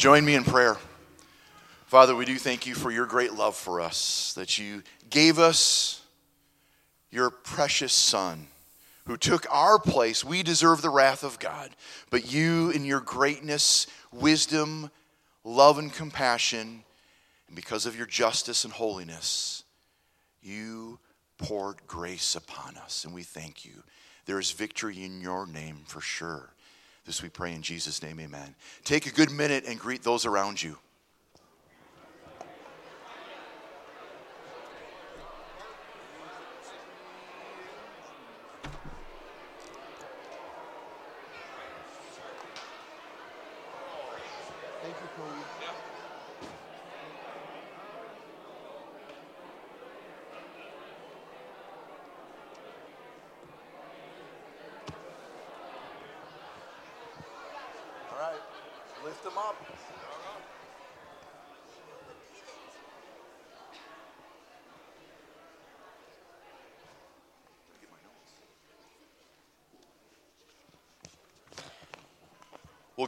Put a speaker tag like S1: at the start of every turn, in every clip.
S1: Join me in prayer. Father, we do thank you for your great love for us, that you gave us your precious Son who took our place. We deserve the wrath of God, but you, in your greatness, wisdom, love, and compassion, and because of your justice and holiness, you poured grace upon us, and we thank you. There is victory in your name for sure. This we pray in Jesus' name, amen. Take a good minute and greet those around you.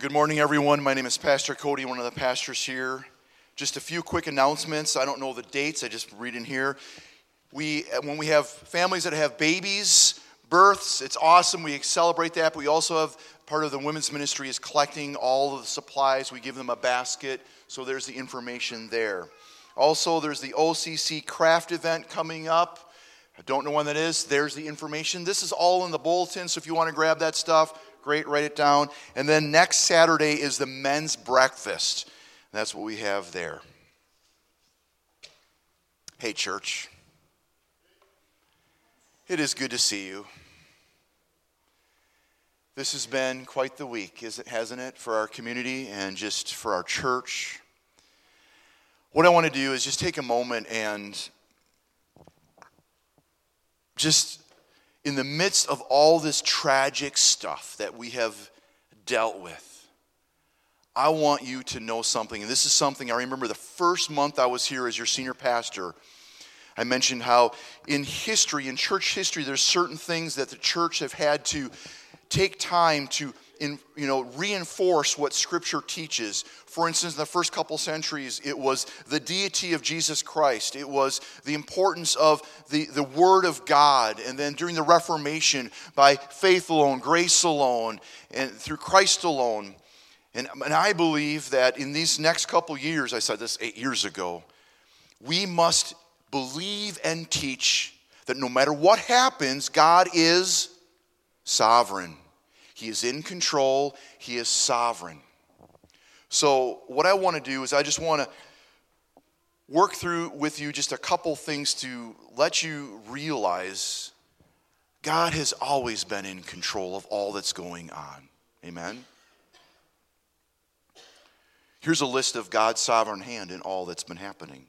S1: Good morning, everyone. My name is Pastor Cody, one of the pastors here. Just a few quick announcements. I don't know the dates, I just read in here. We, when we have families that have babies, births, it's awesome. We celebrate that. But we also have part of the women's ministry is collecting all of the supplies. We give them a basket, so there's the information there. Also, there's the OCC craft event coming up. I don't know when that is. There's the information. This is all in the bulletin, so if you want to grab that stuff, Great, write it down. And then next Saturday is the men's breakfast. That's what we have there. Hey, church. It is good to see you. This has been quite the week, hasn't it, for our community and just for our church. What I want to do is just take a moment and just in the midst of all this tragic stuff that we have dealt with, I want you to know something. And this is something I remember the first month I was here as your senior pastor. I mentioned how in history, in church history, there's certain things that the church have had to take time to in, you know, reinforce what Scripture teaches. For instance, in the first couple centuries, it was the deity of Jesus Christ. It was the importance of the, the Word of God. And then during the Reformation, by faith alone, grace alone, and through Christ alone. And, and I believe that in these next couple years, I said this eight years ago, we must believe and teach that no matter what happens, God is sovereign. He is in control, He is sovereign. So, what I want to do is, I just want to work through with you just a couple things to let you realize God has always been in control of all that's going on. Amen? Here's a list of God's sovereign hand in all that's been happening.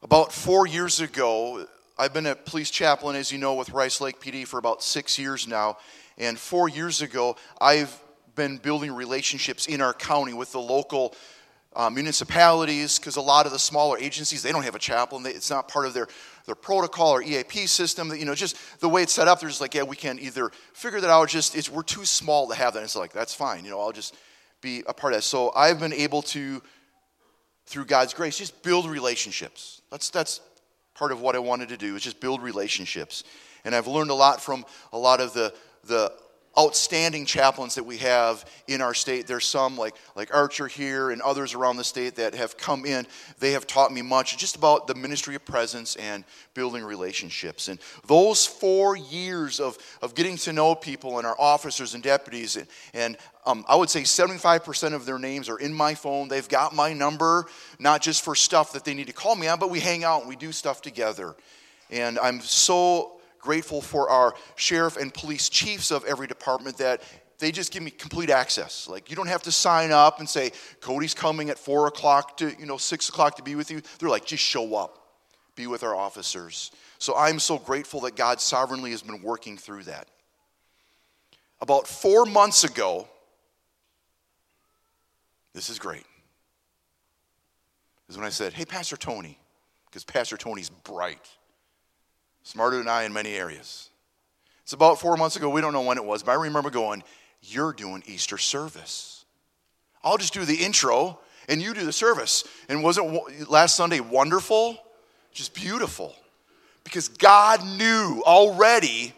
S1: About four years ago, I've been a police chaplain, as you know, with Rice Lake PD for about six years now. And four years ago, I've been building relationships in our county with the local uh, municipalities because a lot of the smaller agencies they don't have a chaplain. They, it's not part of their, their protocol or eap system. That you know just the way it's set up they're just like yeah we can either figure that out just it's, we're too small to have that. And it's like that's fine you know i'll just be a part of that. So i've been able to through god's grace just build relationships. That's that's part of what I wanted to do is just build relationships. And I've learned a lot from a lot of the, the outstanding chaplains that we have in our state. There's some like, like Archer here and others around the state that have come in. They have taught me much just about the ministry of presence and building relationships. And those four years of, of getting to know people and our officers and deputies, and, and um, I would say 75% of their names are in my phone. They've got my number, not just for stuff that they need to call me on, but we hang out and we do stuff together. And I'm so grateful for our sheriff and police chiefs of every department that they just give me complete access. Like you don't have to sign up and say, Cody's coming at four o'clock to, you know, six o'clock to be with you. They're like, just show up, be with our officers. So I'm so grateful that God sovereignly has been working through that. About four months ago, this is great. Is when I said, Hey, Pastor Tony, because Pastor Tony's bright, smarter than I in many areas. It's about four months ago. We don't know when it was, but I remember going, You're doing Easter service. I'll just do the intro and you do the service. And wasn't last Sunday wonderful? Just beautiful. Because God knew already,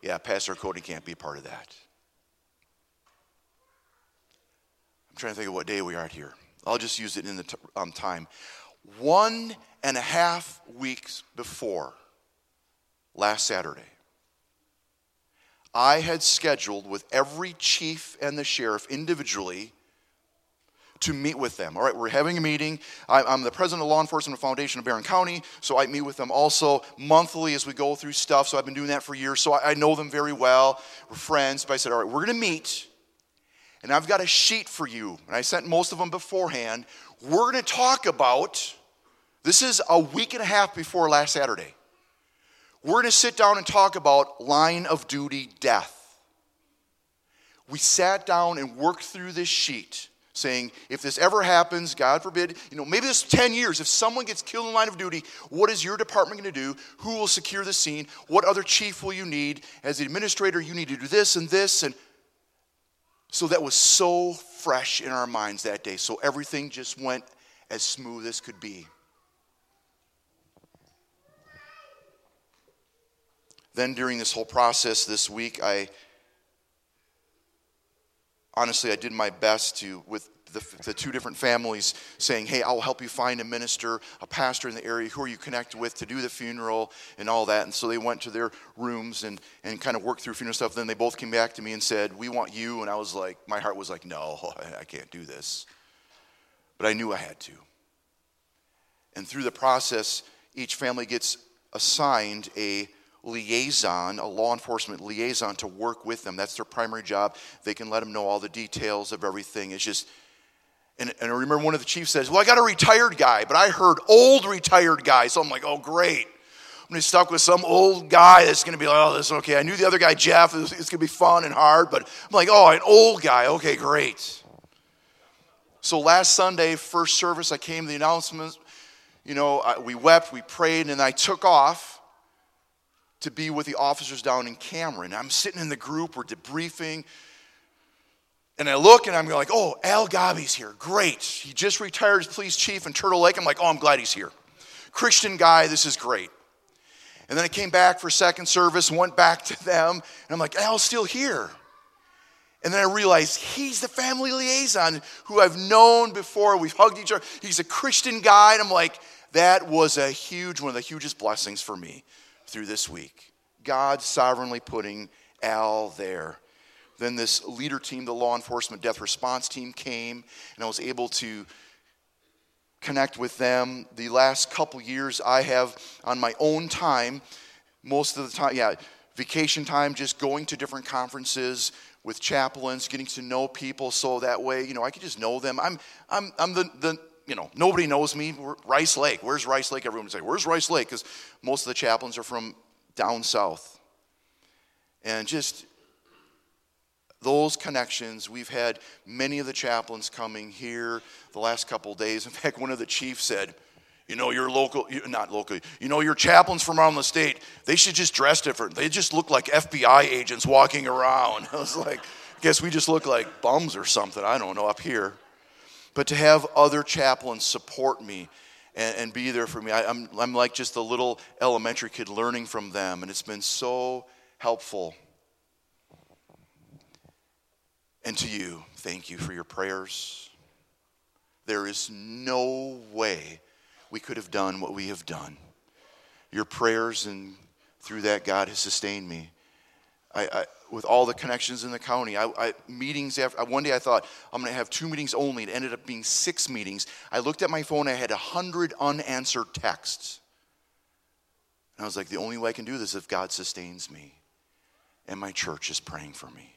S1: yeah, Pastor Cody can't be a part of that. I'm trying to think of what day we are here. I'll just use it in the t- um, time. One and a half weeks before last Saturday, I had scheduled with every chief and the sheriff individually to meet with them. All right, we're having a meeting. I'm the president of Law Enforcement Foundation of Barron County, so I meet with them also monthly as we go through stuff. So I've been doing that for years, so I know them very well. We're friends. But I said, all right, we're going to meet, and I've got a sheet for you. And I sent most of them beforehand. We're going to talk about this is a week and a half before last Saturday. We're going to sit down and talk about line of duty death. We sat down and worked through this sheet saying, if this ever happens, God forbid, you know, maybe this 10 years, if someone gets killed in line of duty, what is your department going to do? Who will secure the scene? What other chief will you need? As the administrator, you need to do this and this. And so that was so fresh in our minds that day. So everything just went as smooth as could be. Then during this whole process this week, I honestly, I did my best to, with the, the, two different families, saying, Hey, I'll help you find a minister, a pastor in the area. Who are you connected with to do the funeral and all that? And so they went to their rooms and, and kind of worked through funeral stuff. Then they both came back to me and said, We want you. And I was like, My heart was like, No, I can't do this. But I knew I had to. And through the process, each family gets assigned a liaison, a law enforcement liaison to work with them. That's their primary job. They can let them know all the details of everything. It's just, and, and I remember one of the chiefs says, Well, I got a retired guy, but I heard old retired guy. So I'm like, Oh, great. I'm going to be stuck with some old guy that's going to be like, Oh, this is okay. I knew the other guy, Jeff, it's going to be fun and hard, but I'm like, Oh, an old guy. Okay, great. So last Sunday, first service, I came to the announcement. You know, we wept, we prayed, and I took off to be with the officers down in Cameron. I'm sitting in the group, we're debriefing. And I look and I'm like, oh, Al Gabi's here. Great. He just retired as police chief in Turtle Lake. I'm like, oh, I'm glad he's here. Christian guy, this is great. And then I came back for second service went back to them. And I'm like, Al's still here. And then I realized he's the family liaison who I've known before. We've hugged each other. He's a Christian guy. And I'm like, that was a huge, one of the hugest blessings for me through this week. God sovereignly putting Al there. Then this leader team, the law enforcement death response team, came, and I was able to connect with them. The last couple years, I have on my own time, most of the time, yeah, vacation time, just going to different conferences with chaplains, getting to know people, so that way, you know, I could just know them. I'm, I'm, I'm the, the you know, nobody knows me. Rice Lake. Where's Rice Lake? Everyone would say, Where's Rice Lake? Because most of the chaplains are from down south. And just those connections, we've had many of the chaplains coming here the last couple days. In fact, one of the chiefs said, you know, your local, not local, you know, your chaplains from around the state, they should just dress different. They just look like FBI agents walking around. I was like, I guess we just look like bums or something. I don't know, up here but to have other chaplains support me and, and be there for me. I, I'm, I'm like just a little elementary kid learning from them, and it's been so helpful. And to you, thank you for your prayers. There is no way we could have done what we have done. Your prayers, and through that, God has sustained me. I, I, with all the connections in the county. I, I, meetings after one day I thought I'm going to have two meetings only. It ended up being six meetings. I looked at my phone. I had a hundred unanswered texts. And I was like, the only way I can do this is if God sustains me, and my church is praying for me.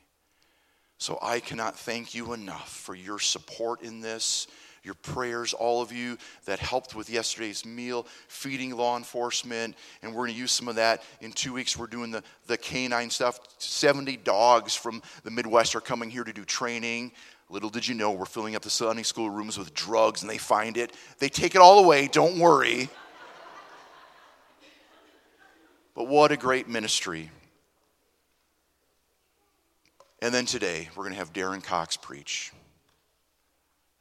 S1: So I cannot thank you enough for your support in this your prayers, all of you that helped with yesterday's meal, feeding law enforcement, and we're going to use some of that. In two weeks, we're doing the, the canine stuff. 70 dogs from the Midwest are coming here to do training. Little did you know, we're filling up the Sunday school rooms with drugs, and they find it. They take it all away, don't worry. But what a great ministry. And then today, we're going to have Darren Cox preach.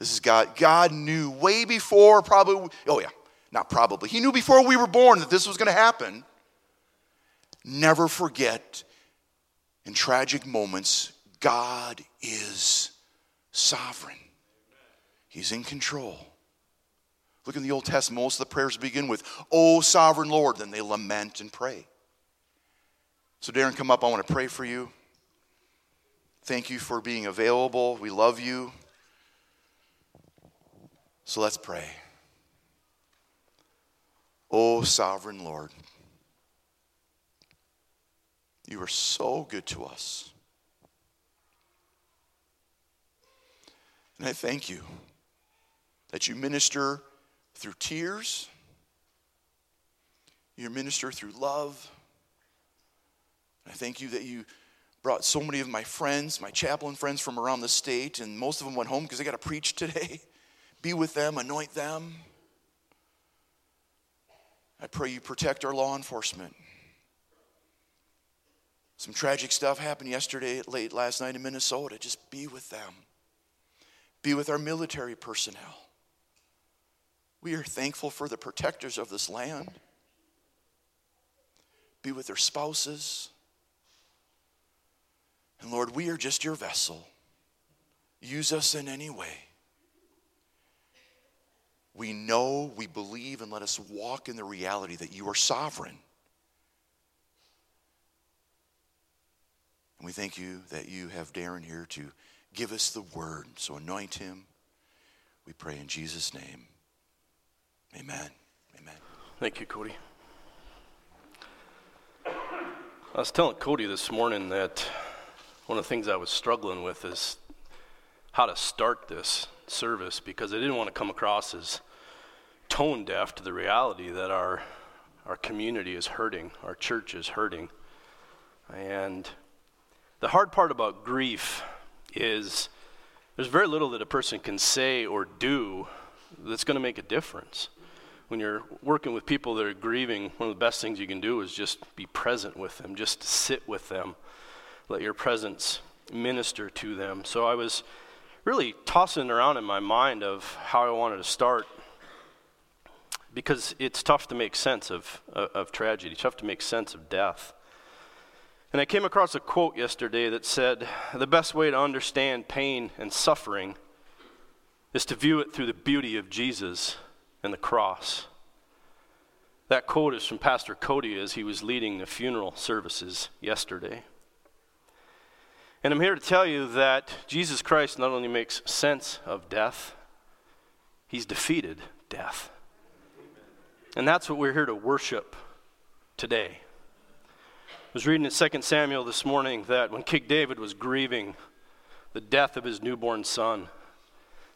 S1: This is God. God knew way before, probably, oh yeah, not probably. He knew before we were born that this was going to happen. Never forget in tragic moments, God is sovereign, He's in control. Look in the Old Testament, most of the prayers begin with, Oh, sovereign Lord. Then they lament and pray. So, Darren, come up. I want to pray for you. Thank you for being available. We love you. So let's pray. Oh, sovereign Lord, you are so good to us. And I thank you that you minister through tears, you minister through love. I thank you that you brought so many of my friends, my chaplain friends from around the state, and most of them went home because they got to preach today. Be with them, anoint them. I pray you protect our law enforcement. Some tragic stuff happened yesterday, late last night in Minnesota. Just be with them. Be with our military personnel. We are thankful for the protectors of this land. Be with their spouses. And Lord, we are just your vessel. Use us in any way we know, we believe, and let us walk in the reality that you are sovereign. And we thank you that you have Darren here to give us the word. So anoint him. We pray in Jesus' name. Amen. Amen.
S2: Thank you, Cody. I was telling Cody this morning that one of the things I was struggling with is how to start this service because I didn't want to come across as tone deaf to the reality that our, our community is hurting, our church is hurting. And the hard part about grief is there's very little that a person can say or do that's going to make a difference. When you're working with people that are grieving, one of the best things you can do is just be present with them, just sit with them. Let your presence minister to them. So I was really tossing around in my mind of how I wanted to start because it's tough to make sense of, of, of tragedy, tough to make sense of death. And I came across a quote yesterday that said, The best way to understand pain and suffering is to view it through the beauty of Jesus and the cross. That quote is from Pastor Cody as he was leading the funeral services yesterday. And I'm here to tell you that Jesus Christ not only makes sense of death, he's defeated death. And that's what we're here to worship today. I was reading in 2 Samuel this morning that when King David was grieving the death of his newborn son,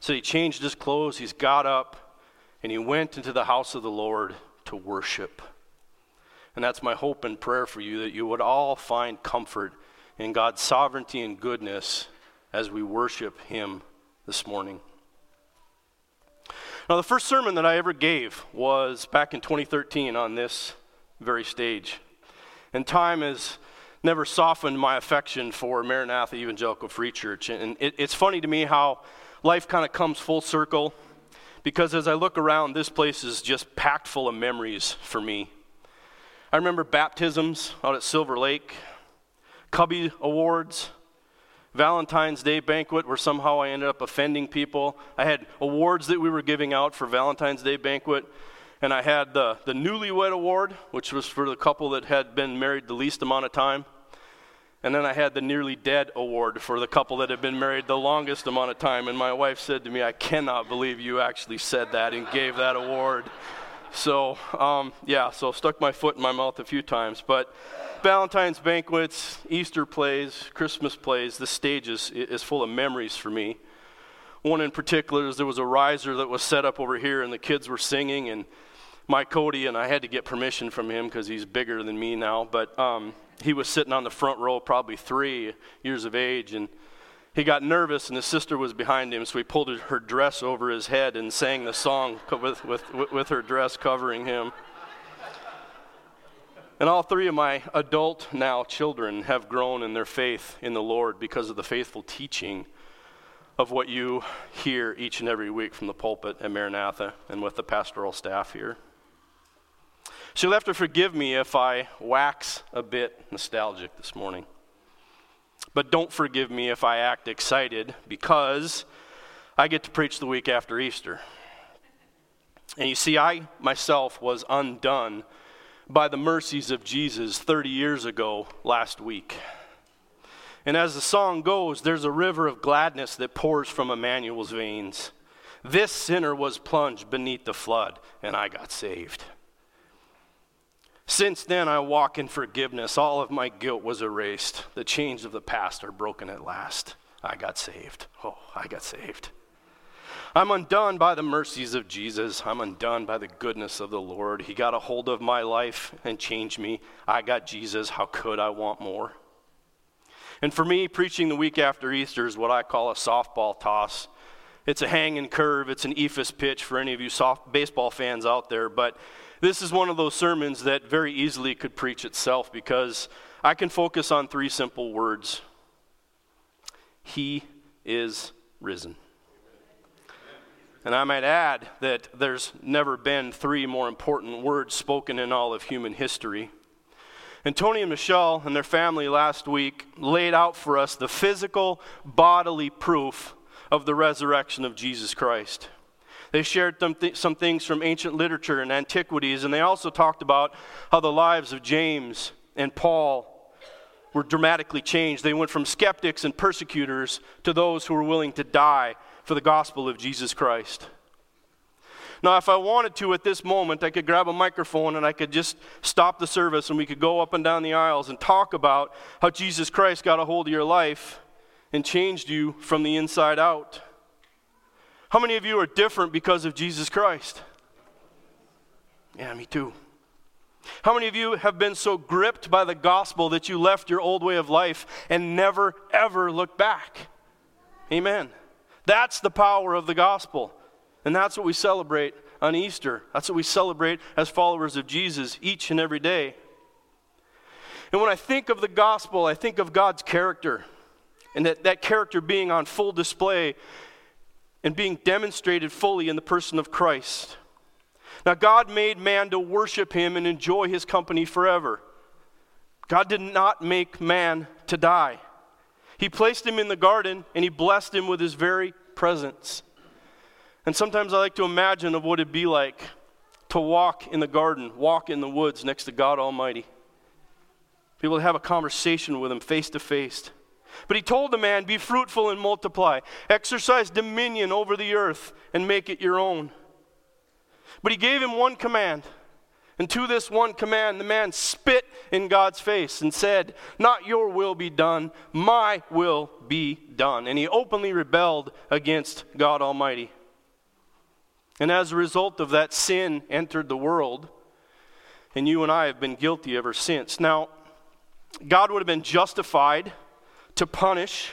S2: so he changed his clothes, he's got up, and he went into the house of the Lord to worship. And that's my hope and prayer for you that you would all find comfort in God's sovereignty and goodness as we worship Him this morning. Now, the first sermon that I ever gave was back in 2013 on this very stage. And time has never softened my affection for Maranatha Evangelical Free Church. And it, it's funny to me how life kind of comes full circle because as I look around, this place is just packed full of memories for me. I remember baptisms out at Silver Lake. Cubby Awards, Valentine's Day banquet where somehow I ended up offending people. I had awards that we were giving out for Valentine's Day banquet. And I had the, the Newlywed Award, which was for the couple that had been married the least amount of time. And then I had the Nearly Dead Award for the couple that had been married the longest amount of time. And my wife said to me, I cannot believe you actually said that and gave that award. So, um, yeah, so stuck my foot in my mouth a few times. But Valentine's banquets, Easter plays, Christmas plays, the stage is, is full of memories for me. One in particular is there was a riser that was set up over here, and the kids were singing, and my Cody, and I had to get permission from him because he's bigger than me now, but um, he was sitting on the front row, probably three years of age, and he got nervous, and his sister was behind him, so he pulled her dress over his head and sang the song with, with, with her dress covering him. And all three of my adult now children have grown in their faith in the Lord because of the faithful teaching of what you hear each and every week from the pulpit at Maranatha and with the pastoral staff here. So you'll have to forgive me if I wax a bit nostalgic this morning. But don't forgive me if I act excited because I get to preach the week after Easter. And you see, I myself was undone by the mercies of Jesus 30 years ago last week. And as the song goes, there's a river of gladness that pours from Emmanuel's veins. This sinner was plunged beneath the flood, and I got saved. Since then, I walk in forgiveness. All of my guilt was erased. The chains of the past are broken at last. I got saved. Oh, I got saved. I'm undone by the mercies of Jesus. I'm undone by the goodness of the Lord. He got a hold of my life and changed me. I got Jesus. How could I want more? And for me, preaching the week after Easter is what I call a softball toss. It's a hang and curve, it's an eephus pitch for any of you soft baseball fans out there. But this is one of those sermons that very easily could preach itself because I can focus on three simple words He is risen. And I might add that there's never been three more important words spoken in all of human history. And Tony and Michelle and their family last week laid out for us the physical, bodily proof of the resurrection of Jesus Christ. They shared some, th- some things from ancient literature and antiquities, and they also talked about how the lives of James and Paul were dramatically changed. They went from skeptics and persecutors to those who were willing to die for the gospel of Jesus Christ. Now, if I wanted to at this moment, I could grab a microphone and I could just stop the service and we could go up and down the aisles and talk about how Jesus Christ got a hold of your life and changed you from the inside out. How many of you are different because of Jesus Christ? Yeah, me too. How many of you have been so gripped by the gospel that you left your old way of life and never, ever looked back? Amen. That's the power of the gospel. And that's what we celebrate on Easter. That's what we celebrate as followers of Jesus each and every day. And when I think of the gospel, I think of God's character and that, that character being on full display and being demonstrated fully in the person of Christ. Now, God made man to worship him and enjoy his company forever. God did not make man to die. He placed him in the garden and he blessed him with his very presence. And sometimes I like to imagine of what it'd be like to walk in the garden, walk in the woods next to God Almighty. Be able to have a conversation with him face to face. But he told the man, Be fruitful and multiply, exercise dominion over the earth and make it your own. But he gave him one command. And to this one command, the man spit in God's face and said, Not your will be done, my will be done. And he openly rebelled against God Almighty. And as a result of that, sin entered the world. And you and I have been guilty ever since. Now, God would have been justified to punish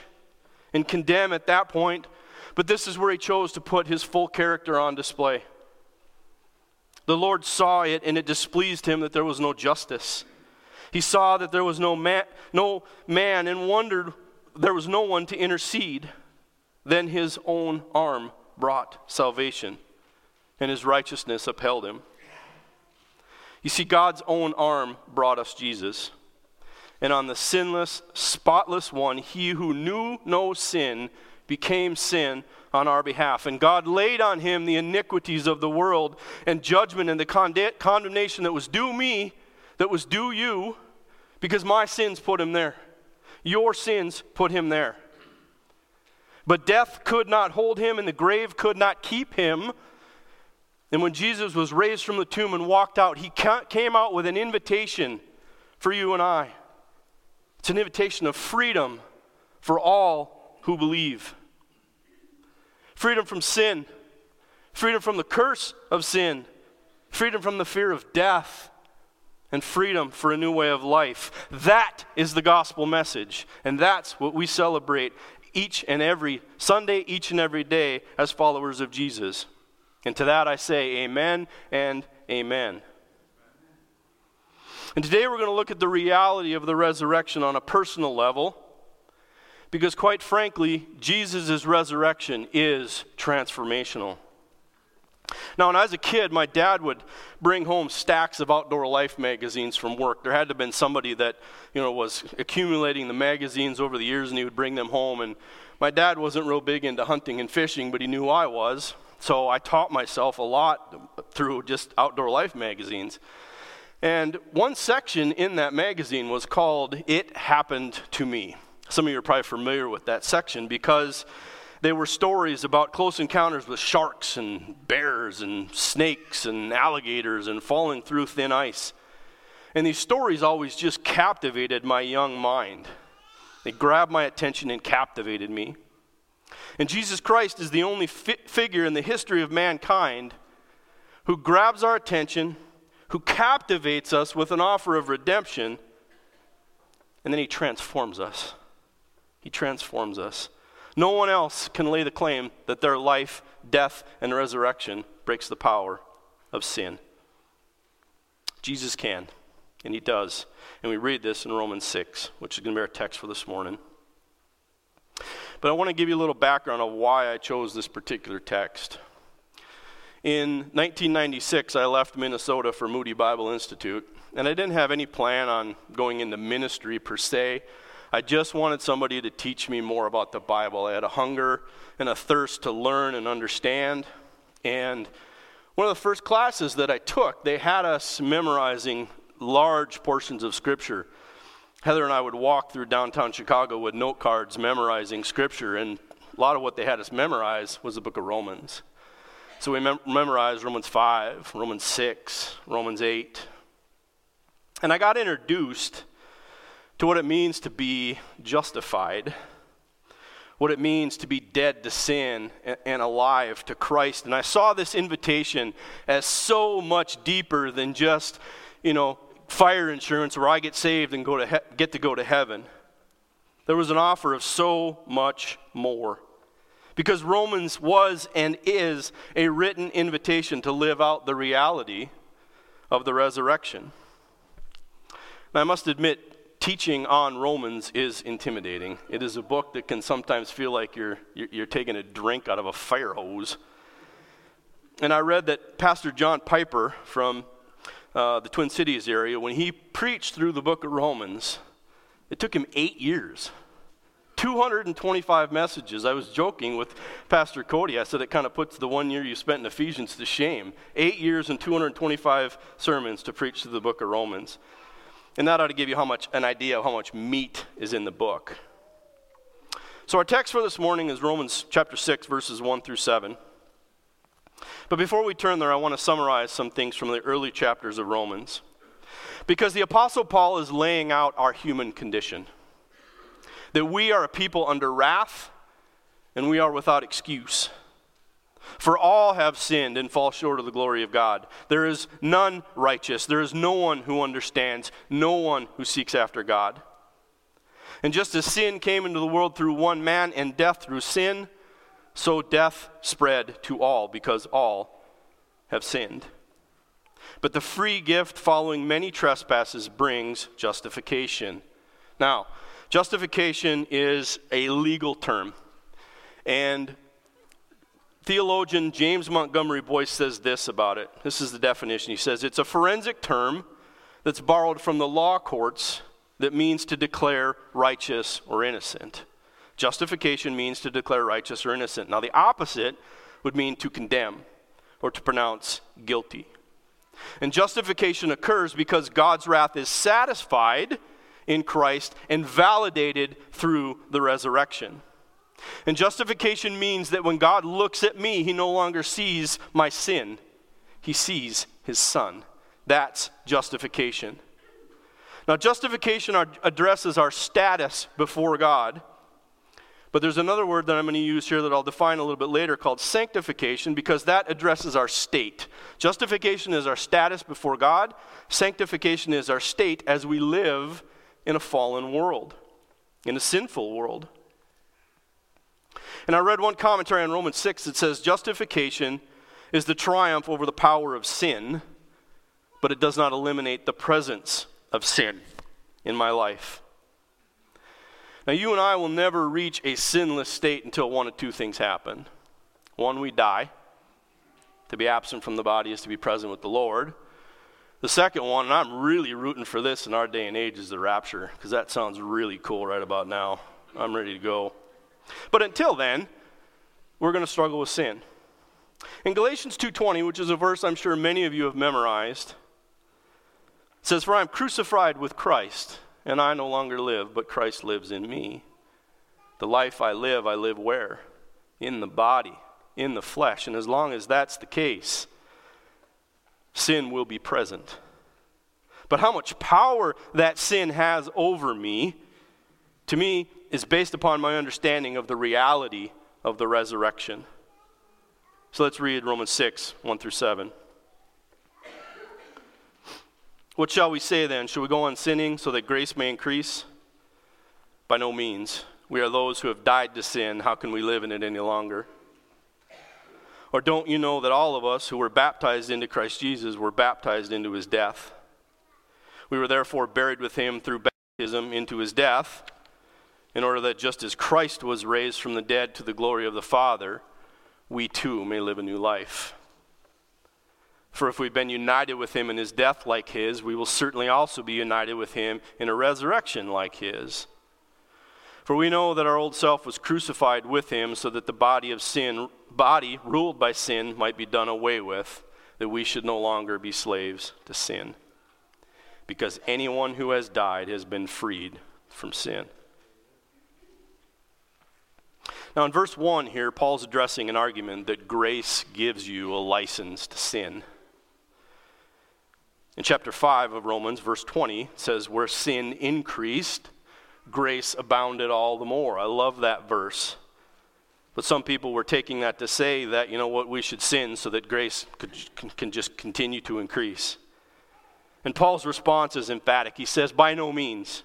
S2: and condemn at that point, but this is where he chose to put his full character on display. The Lord saw it and it displeased him that there was no justice. He saw that there was no man, no man and wondered there was no one to intercede. Then his own arm brought salvation and his righteousness upheld him. You see, God's own arm brought us Jesus and on the sinless, spotless one, he who knew no sin became sin on our behalf. And God laid on him the iniquities of the world and judgment and the condemnation that was due me, that was due you, because my sins put him there. Your sins put him there. But death could not hold him, and the grave could not keep him. And when Jesus was raised from the tomb and walked out, he came out with an invitation for you and I. It's an invitation of freedom for all who believe. Freedom from sin, freedom from the curse of sin, freedom from the fear of death, and freedom for a new way of life. That is the gospel message, and that's what we celebrate each and every Sunday, each and every day as followers of Jesus. And to that I say, Amen and Amen. And today we're going to look at the reality of the resurrection on a personal level. Because, quite frankly, Jesus' resurrection is transformational. Now, when I was a kid, my dad would bring home stacks of outdoor life magazines from work. There had to have been somebody that, you know, was accumulating the magazines over the years, and he would bring them home. And my dad wasn't real big into hunting and fishing, but he knew I was. So I taught myself a lot through just outdoor life magazines. And one section in that magazine was called It Happened to Me. Some of you are probably familiar with that section because they were stories about close encounters with sharks and bears and snakes and alligators and falling through thin ice. And these stories always just captivated my young mind. They grabbed my attention and captivated me. And Jesus Christ is the only fi- figure in the history of mankind who grabs our attention, who captivates us with an offer of redemption, and then he transforms us. He transforms us. No one else can lay the claim that their life, death, and resurrection breaks the power of sin. Jesus can, and he does. And we read this in Romans 6, which is going to be our text for this morning. But I want to give you a little background of why I chose this particular text. In 1996, I left Minnesota for Moody Bible Institute, and I didn't have any plan on going into ministry per se. I just wanted somebody to teach me more about the Bible. I had a hunger and a thirst to learn and understand. And one of the first classes that I took, they had us memorizing large portions of Scripture. Heather and I would walk through downtown Chicago with note cards memorizing Scripture, and a lot of what they had us memorize was the book of Romans. So we mem- memorized Romans 5, Romans 6, Romans 8. And I got introduced to what it means to be justified, what it means to be dead to sin and, alive to Christ. And I saw this invitation as so much deeper than just, you know, fire insurance where I get saved and go to he- get to go to heaven. There was an offer of so much more. Because Romans was and is a written invitation to live out the reality of the resurrection. And I must admit, teaching on Romans is intimidating. It is a book that can sometimes feel like you're, you're taking a drink out of a fire hose. And I read that Pastor John Piper from uh, the Twin Cities area, when he preached through the book of Romans, it took him eight years. 225 messages. I was joking with Pastor Cody. I said it kind of puts the one year you spent in Ephesians to shame. Eight years and 225 sermons to preach through the book of Romans. And that ought to give you how much, an idea of how much meat is in the book. So, our text for this morning is Romans chapter 6, verses 1 through 7. But before we turn there, I want to summarize some things from the early chapters of Romans. Because the Apostle Paul is laying out our human condition that we are a people under wrath and we are without excuse. For all have sinned and fall short of the glory of God. There is none righteous. There is no one who understands, no one who seeks after God. And just as sin came into the world through one man and death through sin, so death spread to all because all have sinned. But the free gift following many trespasses brings justification. Now, justification is a legal term. And Theologian James Montgomery Boice says this about it. This is the definition. He says it's a forensic term that's borrowed from the law courts that means to declare righteous or innocent. Justification means to declare righteous or innocent. Now, the opposite would mean to condemn or to pronounce guilty. And justification occurs because God's wrath is satisfied in Christ and validated through the resurrection. And justification means that when God looks at me, he no longer sees my sin, he sees his son. That's justification. Now, justification addresses our status before God. But there's another word that I'm going to use here that I'll define a little bit later called sanctification because that addresses our state. Justification is our status before God, sanctification is our state as we live in a fallen world, in a sinful world. And I read one commentary on Romans 6 that says justification is the triumph over the power of sin, but it does not eliminate the presence of sin in my life. Now, you and I will never reach a sinless state until one of two things happen. One, we die. To be absent from the body is to be present with the Lord. The second one, and I'm really rooting for this in our day and age, is the rapture, because that sounds really cool right about now. I'm ready to go. But until then, we're going to struggle with sin. In Galatians 2:20, which is a verse I'm sure many of you have memorized, says, "For I am crucified with Christ, and I no longer live, but Christ lives in me. The life I live, I live where? In the body, in the flesh. And as long as that's the case, sin will be present. But how much power that sin has over me, to me, is based upon my understanding of the reality of the resurrection. So let's read Romans 6, 1 through 7. What shall we say then? Should we go on sinning so that grace may increase? By no means. We are those who have died to sin. How can we live in it any longer? Or don't you know that all of us who were baptized into Christ Jesus were baptized into his death? We were therefore buried with him through baptism into his death, in order that just as Christ was raised from the dead to the glory of the Father, we too may live a new life. For if we've been united with him in his death like his, we will certainly also be united with him in a resurrection like his. For we know that our old self was crucified with him so that the body of sin, body ruled by sin, might be done away with, that we should no longer be slaves to sin. Because anyone who has died has been freed from sin. Now, in verse 1 here, Paul's addressing an argument that grace gives you a license to sin. In chapter 5 of Romans, verse 20, says, Where sin increased, grace abounded all the more. I love that verse. But some people were taking that to say that, you know what, we should sin so that grace could, can, can just continue to increase. And Paul's response is emphatic. He says, By no means.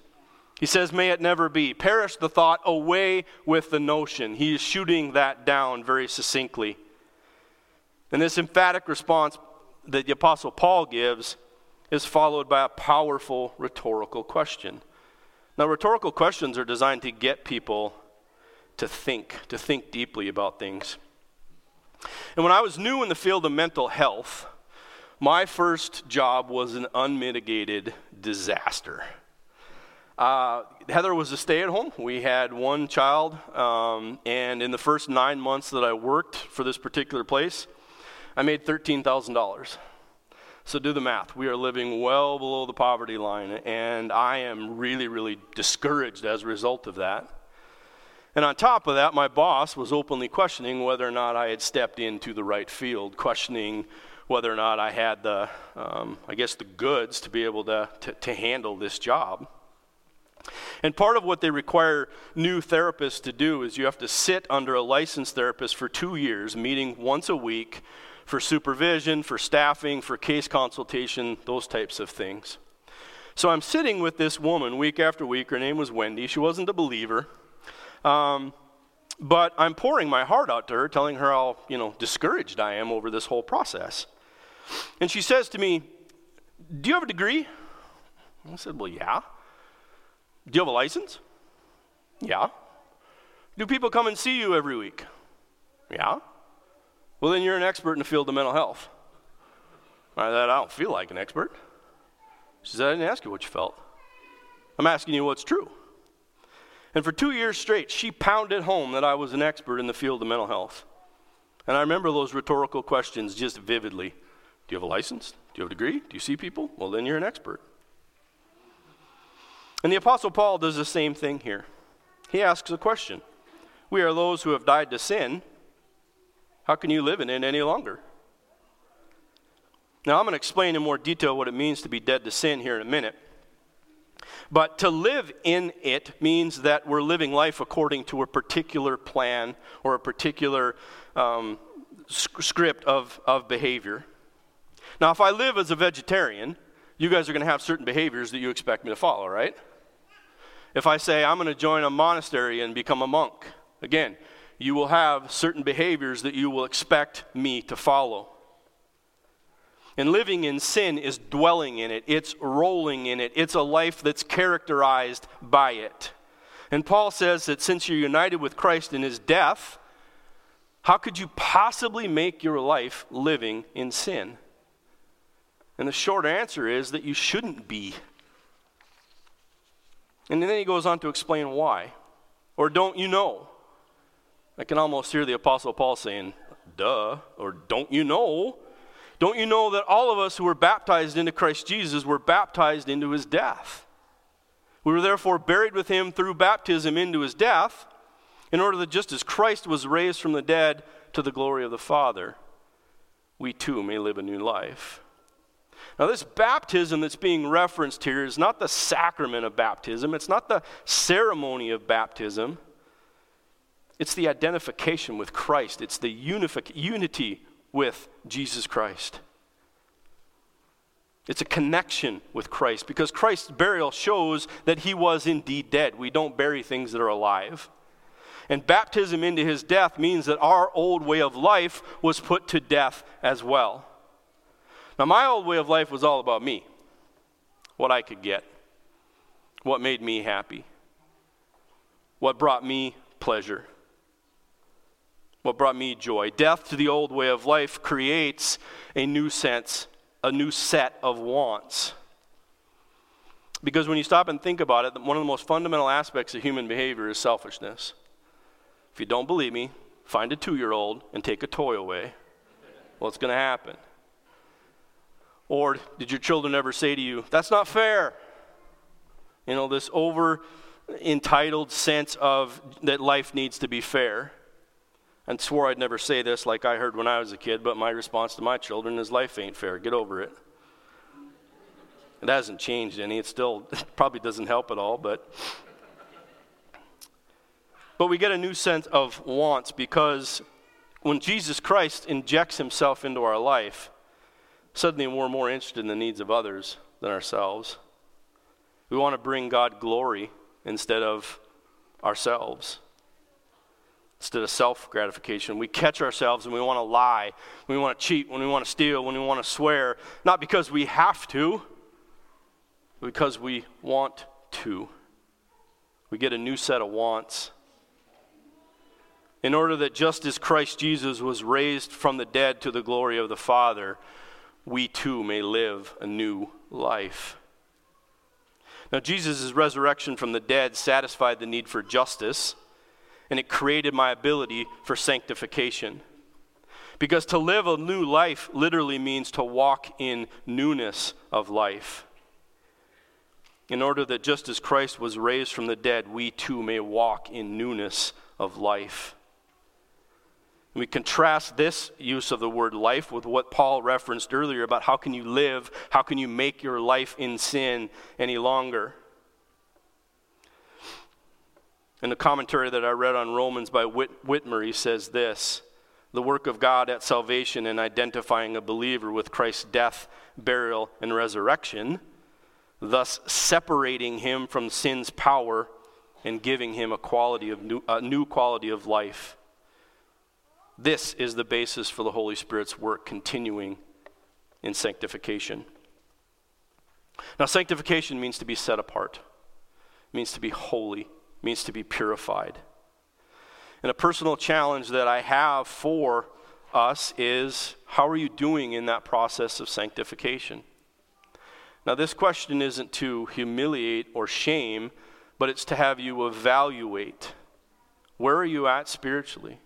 S2: He says, May it never be. Perish the thought, away with the notion. He is shooting that down very succinctly. And this emphatic response that the Apostle Paul gives is followed by a powerful rhetorical question. Now, rhetorical questions are designed to get people to think, to think deeply about things. And when I was new in the field of mental health, my first job was an unmitigated disaster. Uh, Heather was a stay at home. We had one child, um, and in the first nine months that I worked for this particular place, I made $13,000. So do the math. We are living well below the poverty line, and I am really, really discouraged as a result of that. And on top of that, my boss was openly questioning whether or not I had stepped into the right field, questioning whether or not I had the, um, I guess, the goods to be able to, to, to handle this job. And part of what they require new therapists to do is you have to sit under a licensed therapist for two years, meeting once a week for supervision, for staffing, for case consultation, those types of things. So I'm sitting with this woman week after week. Her name was Wendy. She wasn't a believer. Um, but I'm pouring my heart out to her, telling her how, you know, discouraged I am over this whole process. And she says to me, Do you have a degree? I said, Well, yeah. Do you have a license? Yeah. Do people come and see you every week? Yeah. Well, then you're an expert in the field of mental health. I said, I don't feel like an expert. She said, I didn't ask you what you felt. I'm asking you what's true. And for two years straight, she pounded home that I was an expert in the field of mental health. And I remember those rhetorical questions just vividly. Do you have a license? Do you have a degree? Do you see people? Well, then you're an expert. And the Apostle Paul does the same thing here. He asks a question We are those who have died to sin. How can you live in it any longer? Now, I'm going to explain in more detail what it means to be dead to sin here in a minute. But to live in it means that we're living life according to a particular plan or a particular um, script of, of behavior. Now, if I live as a vegetarian, you guys are going to have certain behaviors that you expect me to follow, right? If I say I'm going to join a monastery and become a monk, again, you will have certain behaviors that you will expect me to follow. And living in sin is dwelling in it, it's rolling in it, it's a life that's characterized by it. And Paul says that since you're united with Christ in his death, how could you possibly make your life living in sin? And the short answer is that you shouldn't be. And then he goes on to explain why. Or don't you know? I can almost hear the Apostle Paul saying, duh, or don't you know? Don't you know that all of us who were baptized into Christ Jesus were baptized into his death? We were therefore buried with him through baptism into his death, in order that just as Christ was raised from the dead to the glory of the Father, we too may live a new life. Now, this baptism that's being referenced here is not the sacrament of baptism, it's not the ceremony of baptism. It's the identification with Christ, it's the unity with Jesus Christ. It's a connection with Christ because Christ's burial shows that he was indeed dead. We don't bury things that are alive. And baptism into his death means that our old way of life was put to death as well. Now, my old way of life was all about me, what I could get, what made me happy, what brought me pleasure, what brought me joy. Death to the old way of life creates a new sense a new set of wants. Because when you stop and think about it, one of the most fundamental aspects of human behavior is selfishness. If you don't believe me, find a two year old and take a toy away. Well, it's going to happen. Or did your children ever say to you, That's not fair? You know, this over entitled sense of that life needs to be fair and swore I'd never say this like I heard when I was a kid, but my response to my children is life ain't fair. Get over it. It hasn't changed any. It still it probably doesn't help at all, but but we get a new sense of wants because when Jesus Christ injects himself into our life, suddenly we're more interested in the needs of others than ourselves. We want to bring God glory instead of ourselves instead of self gratification. We catch ourselves and we want to lie, we want to cheat, when we want to steal, when we want to swear, not because we have to, but because we want to. We get a new set of wants. In order that just as Christ Jesus was raised from the dead to the glory of the Father, we too may live a new life. Now, Jesus' resurrection from the dead satisfied the need for justice and it created my ability for sanctification. Because to live a new life literally means to walk in newness of life. In order that just as Christ was raised from the dead, we too may walk in newness of life. We contrast this use of the word life with what Paul referenced earlier about how can you live, how can you make your life in sin any longer. In the commentary that I read on Romans by Whit- Witmer, he says this The work of God at salvation in identifying a believer with Christ's death, burial, and resurrection, thus separating him from sin's power and giving him a, quality of new, a new quality of life. This is the basis for the Holy Spirit's work continuing in sanctification. Now, sanctification means to be set apart, it means to be holy means to be purified. And a personal challenge that I have for us is how are you doing in that process of sanctification? Now, this question isn't to humiliate or shame, but it's to have you evaluate where are you at spiritually?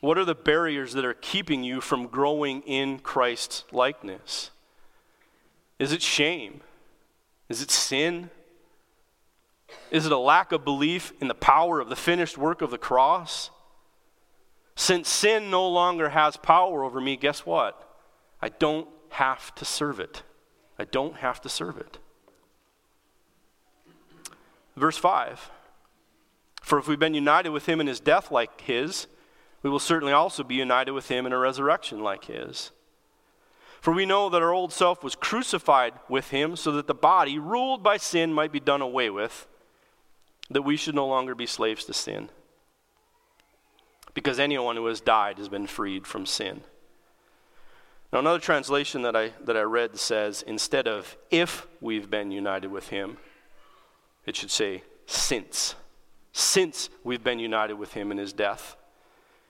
S2: What are the barriers that are keeping you from growing in Christ's likeness? Is it shame? Is it sin? Is it a lack of belief in the power of the finished work of the cross? Since sin no longer has power over me, guess what? I don't have to serve it. I don't have to serve it. Verse 5 For if we've been united with him in his death like his, we will certainly also be united with him in a resurrection like his. For we know that our old self was crucified with him so that the body, ruled by sin, might be done away with that we should no longer be slaves to sin. Because anyone who has died has been freed from sin. Now, another translation that I, that I read says instead of if we've been united with him, it should say since. Since we've been united with him in his death.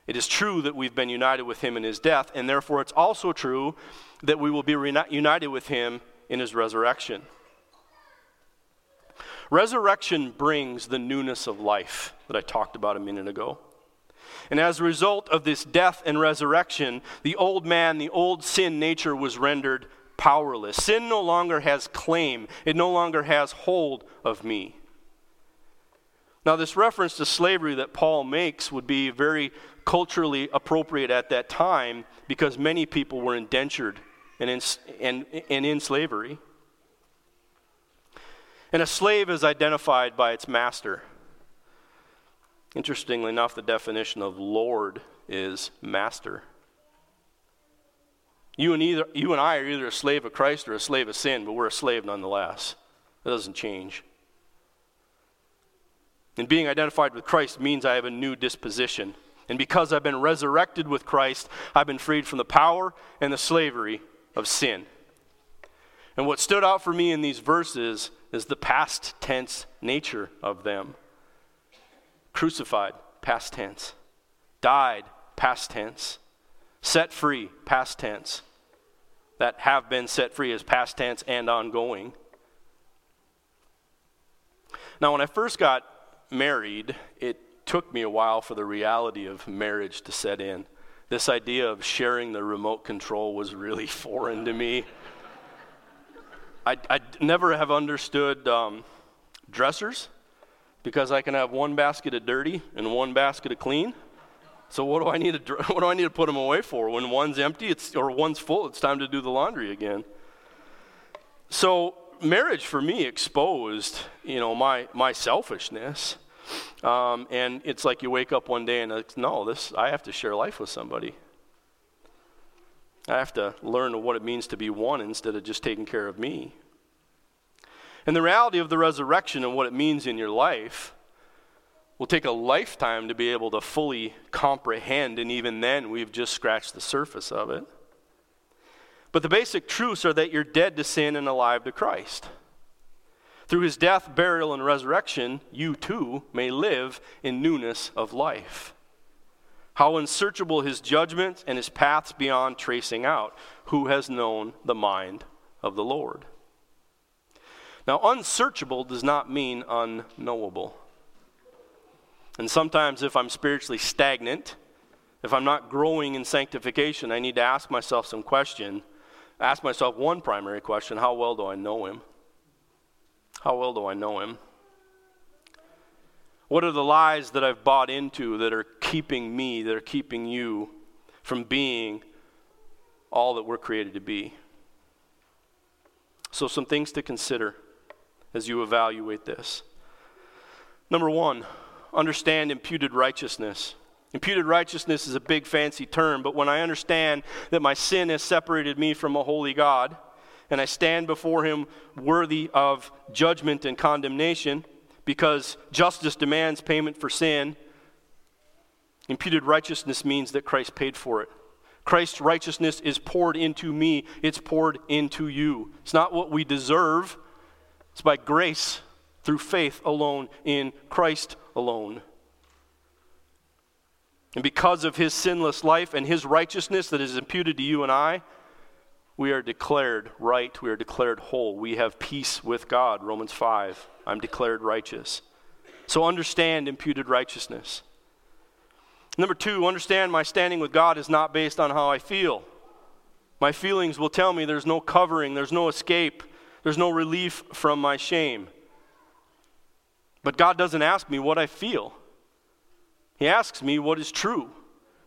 S2: It is true that we've been united with him in his death, and therefore it's also true that we will be united with him in his resurrection. Resurrection brings the newness of life that I talked about a minute ago. And as a result of this death and resurrection, the old man, the old sin nature was rendered powerless. Sin no longer has claim, it no longer has hold of me. Now, this reference to slavery that Paul makes would be very culturally appropriate at that time because many people were indentured and in, and, and in slavery. And a slave is identified by its master. Interestingly enough, the definition of Lord is master. You and, either, you and I are either a slave of Christ or a slave of sin, but we're a slave nonetheless. That doesn't change. And being identified with Christ means I have a new disposition. And because I've been resurrected with Christ, I've been freed from the power and the slavery of sin. And what stood out for me in these verses is the past tense nature of them crucified, past tense, died, past tense, set free, past tense, that have been set free is past tense and ongoing. Now, when I first got married, it took me a while for the reality of marriage to set in. This idea of sharing the remote control was really foreign to me. I, I never have understood um, dressers because I can have one basket of dirty and one basket of clean. So what do I need to what do I need to put them away for? When one's empty, it's or one's full, it's time to do the laundry again. So marriage for me exposed, you know, my my selfishness. Um, and it's like you wake up one day and it's, no, this I have to share life with somebody. I have to learn what it means to be one instead of just taking care of me. And the reality of the resurrection and what it means in your life will take a lifetime to be able to fully comprehend, and even then, we've just scratched the surface of it. But the basic truths are that you're dead to sin and alive to Christ. Through his death, burial, and resurrection, you too may live in newness of life. How unsearchable his judgments and his paths beyond tracing out. Who has known the mind of the Lord? Now, unsearchable does not mean unknowable. And sometimes, if I'm spiritually stagnant, if I'm not growing in sanctification, I need to ask myself some question. Ask myself one primary question How well do I know him? How well do I know him? What are the lies that I've bought into that are keeping me, that are keeping you from being all that we're created to be? So, some things to consider as you evaluate this. Number one, understand imputed righteousness. Imputed righteousness is a big fancy term, but when I understand that my sin has separated me from a holy God, and I stand before him worthy of judgment and condemnation because justice demands payment for sin. Imputed righteousness means that Christ paid for it. Christ's righteousness is poured into me, it's poured into you. It's not what we deserve, it's by grace through faith alone in Christ alone. And because of his sinless life and his righteousness that is imputed to you and I, we are declared right. We are declared whole. We have peace with God. Romans 5. I'm declared righteous. So understand imputed righteousness. Number two, understand my standing with God is not based on how I feel. My feelings will tell me there's no covering, there's no escape, there's no relief from my shame. But God doesn't ask me what I feel, He asks me what is true.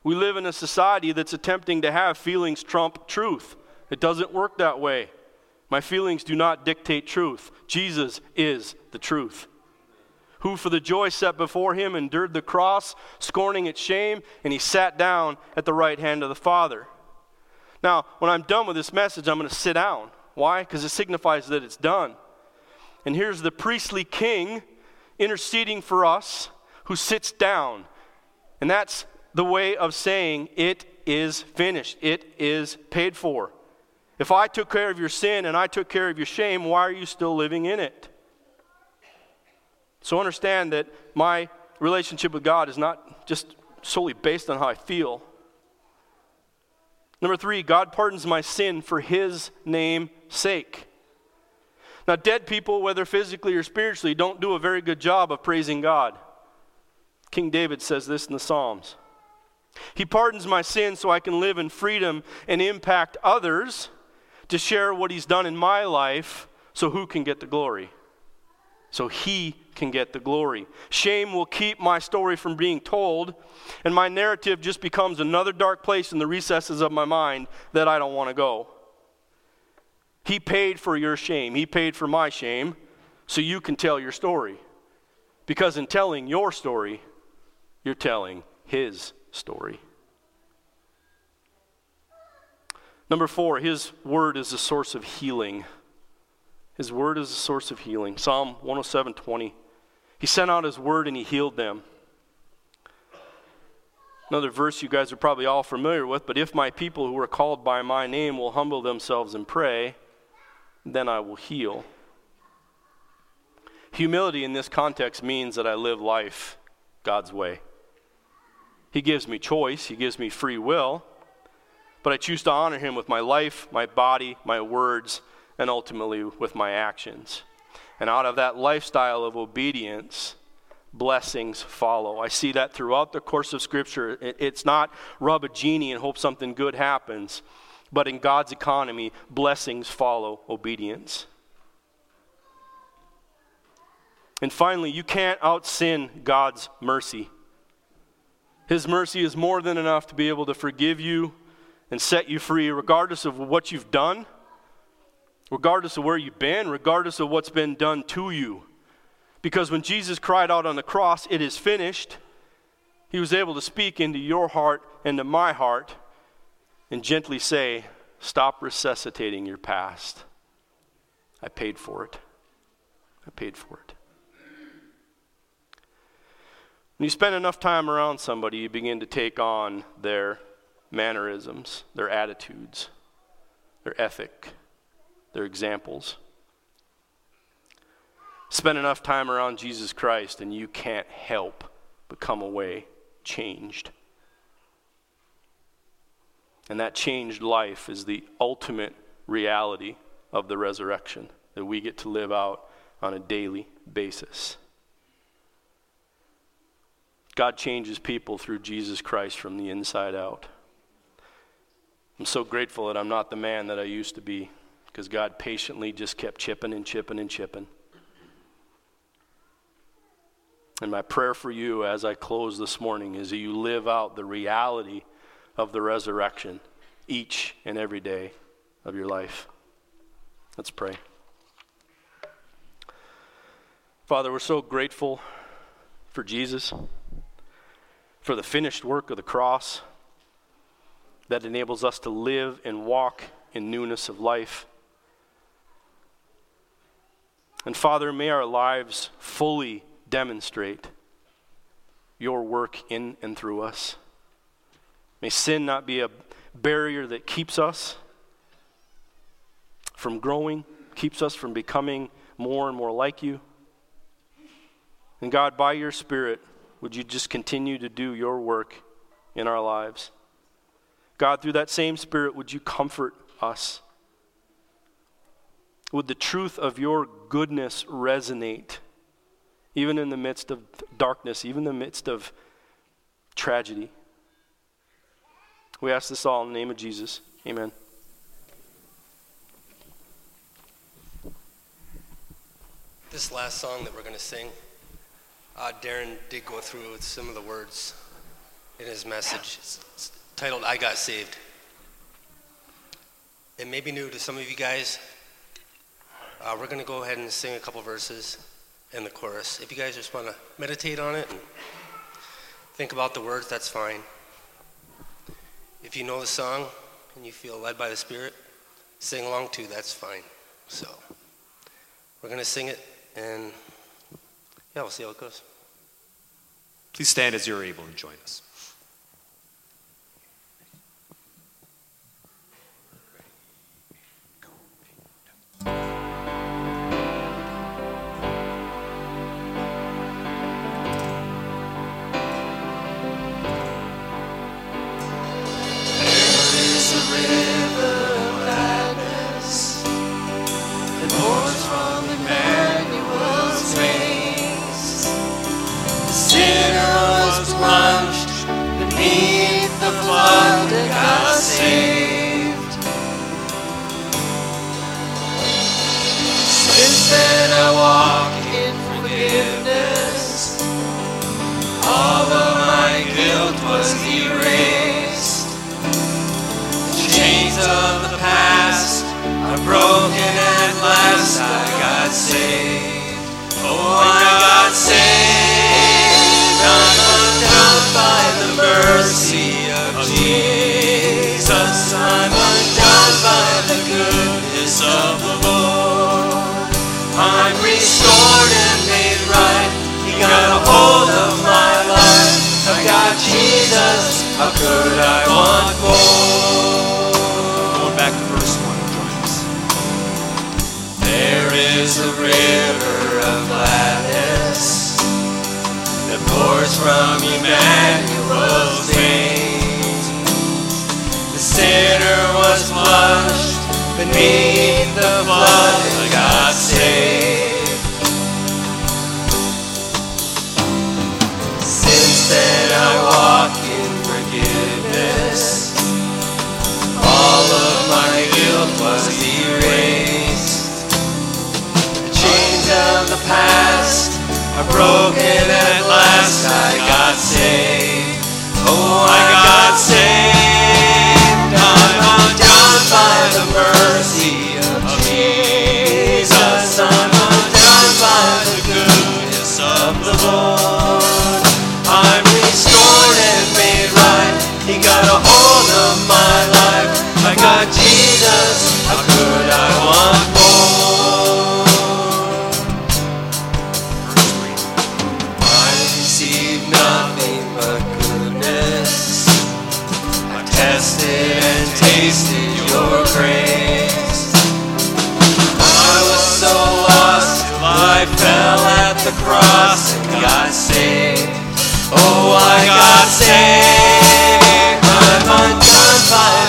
S2: We live in a society that's attempting to have feelings trump truth. It doesn't work that way. My feelings do not dictate truth. Jesus is the truth. Who, for the joy set before him, endured the cross, scorning its shame, and he sat down at the right hand of the Father. Now, when I'm done with this message, I'm going to sit down. Why? Because it signifies that it's done. And here's the priestly king interceding for us who sits down. And that's the way of saying it is finished, it is paid for. If I took care of your sin and I took care of your shame, why are you still living in it? So understand that my relationship with God is not just solely based on how I feel. Number three, God pardons my sin for his name's sake. Now, dead people, whether physically or spiritually, don't do a very good job of praising God. King David says this in the Psalms. He pardons my sin so I can live in freedom and impact others to share what he's done in my life so who can get the glory? So he can get the glory. Shame will keep my story from being told, and my narrative just becomes another dark place in the recesses of my mind that I don't want to go. He paid for your shame, He paid for my shame, so you can tell your story. Because in telling your story, you're telling His story. Number four, His word is a source of healing. His word is a source of healing. Psalm 107 20. He sent out His word and He healed them. Another verse you guys are probably all familiar with, but if my people who are called by my name will humble themselves and pray, then I will heal. Humility in this context means that I live life God's way. He gives me choice, He gives me free will, but I choose to honor Him with my life, my body, my words, and ultimately with my actions. And out of that lifestyle of obedience, blessings follow. I see that throughout the course of Scripture. It's not rub a genie and hope something good happens, but in God's economy, blessings follow obedience. And finally, you can't out sin God's mercy. His mercy is more than enough to be able to forgive you and set you free, regardless of what you've done, regardless of where you've been, regardless of what's been done to you. Because when Jesus cried out on the cross, It is finished, he was able to speak into your heart and to my heart and gently say, Stop resuscitating your past. I paid for it. I paid for it. When you spend enough time around somebody, you begin to take on their mannerisms, their attitudes, their ethic, their examples. Spend enough time around Jesus Christ, and you can't help but come away changed. And that changed life is the ultimate reality of the resurrection that we get to live out on a daily basis. God changes people through Jesus Christ from the inside out. I'm so grateful that I'm not the man that I used to be because God patiently just kept chipping and chipping and chipping. And my prayer for you as I close this morning is that you live out the reality of the resurrection each and every day of your life. Let's pray. Father, we're so grateful for Jesus, for the finished work of the cross that enables us to live and walk in newness of life. And Father, may our lives fully demonstrate your work in and through us. May sin not be a barrier that keeps us from growing, keeps us from becoming more and more like you. And God, by your Spirit, would you just continue to do your work in our lives? God, through that same Spirit, would you comfort us? Would the truth of your goodness resonate, even in the midst of darkness, even in the midst of tragedy? We ask this all in the name of Jesus. Amen.
S3: This last song that we're going to sing, uh, Darren did go through with some of the words in his message. Titled I Got Saved. It may be new to some of you guys. Uh, we're going to go ahead and sing a couple verses in the chorus. If you guys just want to meditate on it and think about the words, that's fine. If you know the song and you feel led by the Spirit, sing along too, that's fine. So, we're going to sing it and yeah, we'll see how it goes.
S4: Please stand as you're able and join us.
S5: Last. I got saved. Oh, I got saved. I'm undone by the I got saved. I'm undone by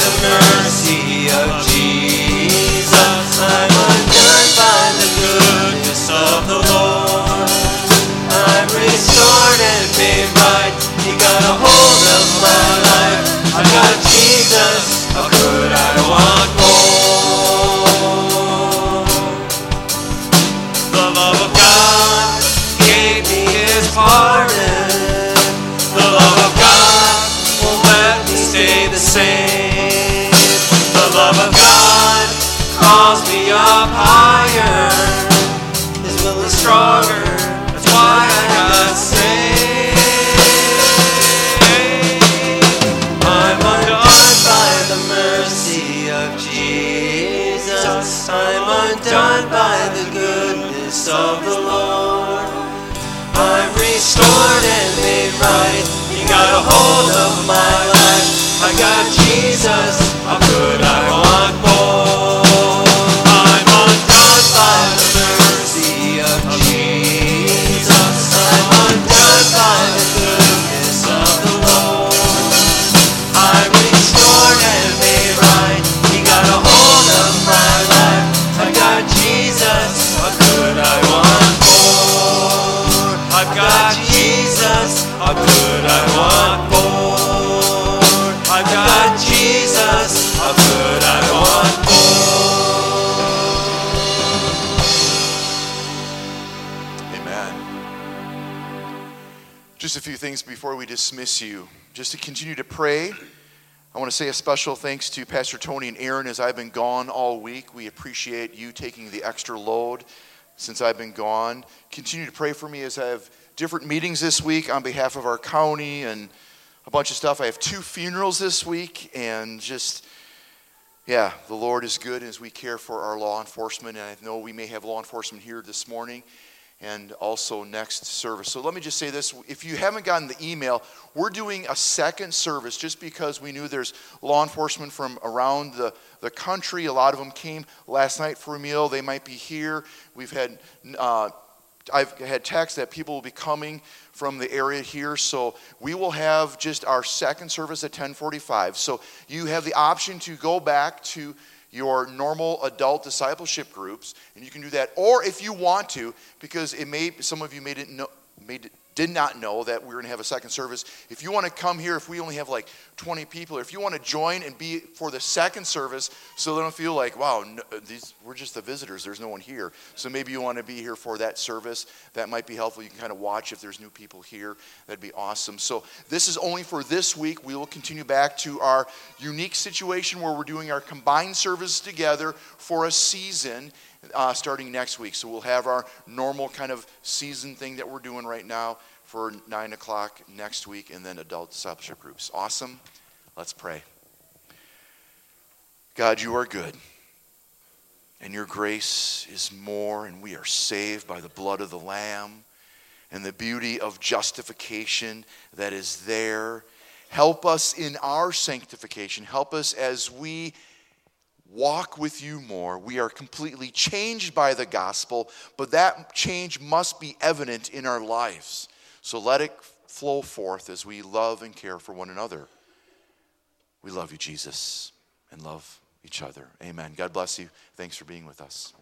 S1: things before we dismiss you. Just to continue to pray, I want to say a special thanks to Pastor Tony and Aaron as I've been gone all week. We appreciate you taking the extra load since I've been gone. Continue to pray for me as I have different meetings this week on behalf of our county and a bunch of stuff. I have two funerals this week and just yeah, the Lord is good as we care for our law enforcement. And I know we may have law enforcement here this morning and also next service. So let me just say this if you haven't gotten the email, we're doing a second service just because we knew there's law enforcement from around the, the country. A lot of them came last night for a meal. They might be here. We've had. Uh, I've had texts that people will be coming from the area here, so we will have just our second service at 10:45. So you have the option to go back to your normal adult discipleship groups, and you can do that. Or if you want to, because it may some of you may didn't know made did not know that we were going to have a second service. If you want to come here, if we only have like 20 people, or if you want to join and be for the second service, so they don't feel like, wow, no, uh, these, we're just the visitors, there's no one here. So maybe you want to be here for that service. That might be helpful. You can kind of watch if there's new people here. That'd be awesome. So this is only for this week. We will continue back to our unique situation where we're doing our combined service together for a season uh, starting next week. So we'll have our normal kind of season thing that we're doing right now for 9 o'clock next week, and then adult discipleship groups. Awesome. Let's pray. God, you are good, and your grace is more, and we are saved by the blood of the Lamb and the beauty of justification that is there. Help us in our sanctification. Help us as we walk with you more. We are completely changed by the gospel, but that change must be evident in our lives. So let it flow forth as we love and care for one another. We love you, Jesus, and love each other. Amen. God bless you. Thanks for being with us.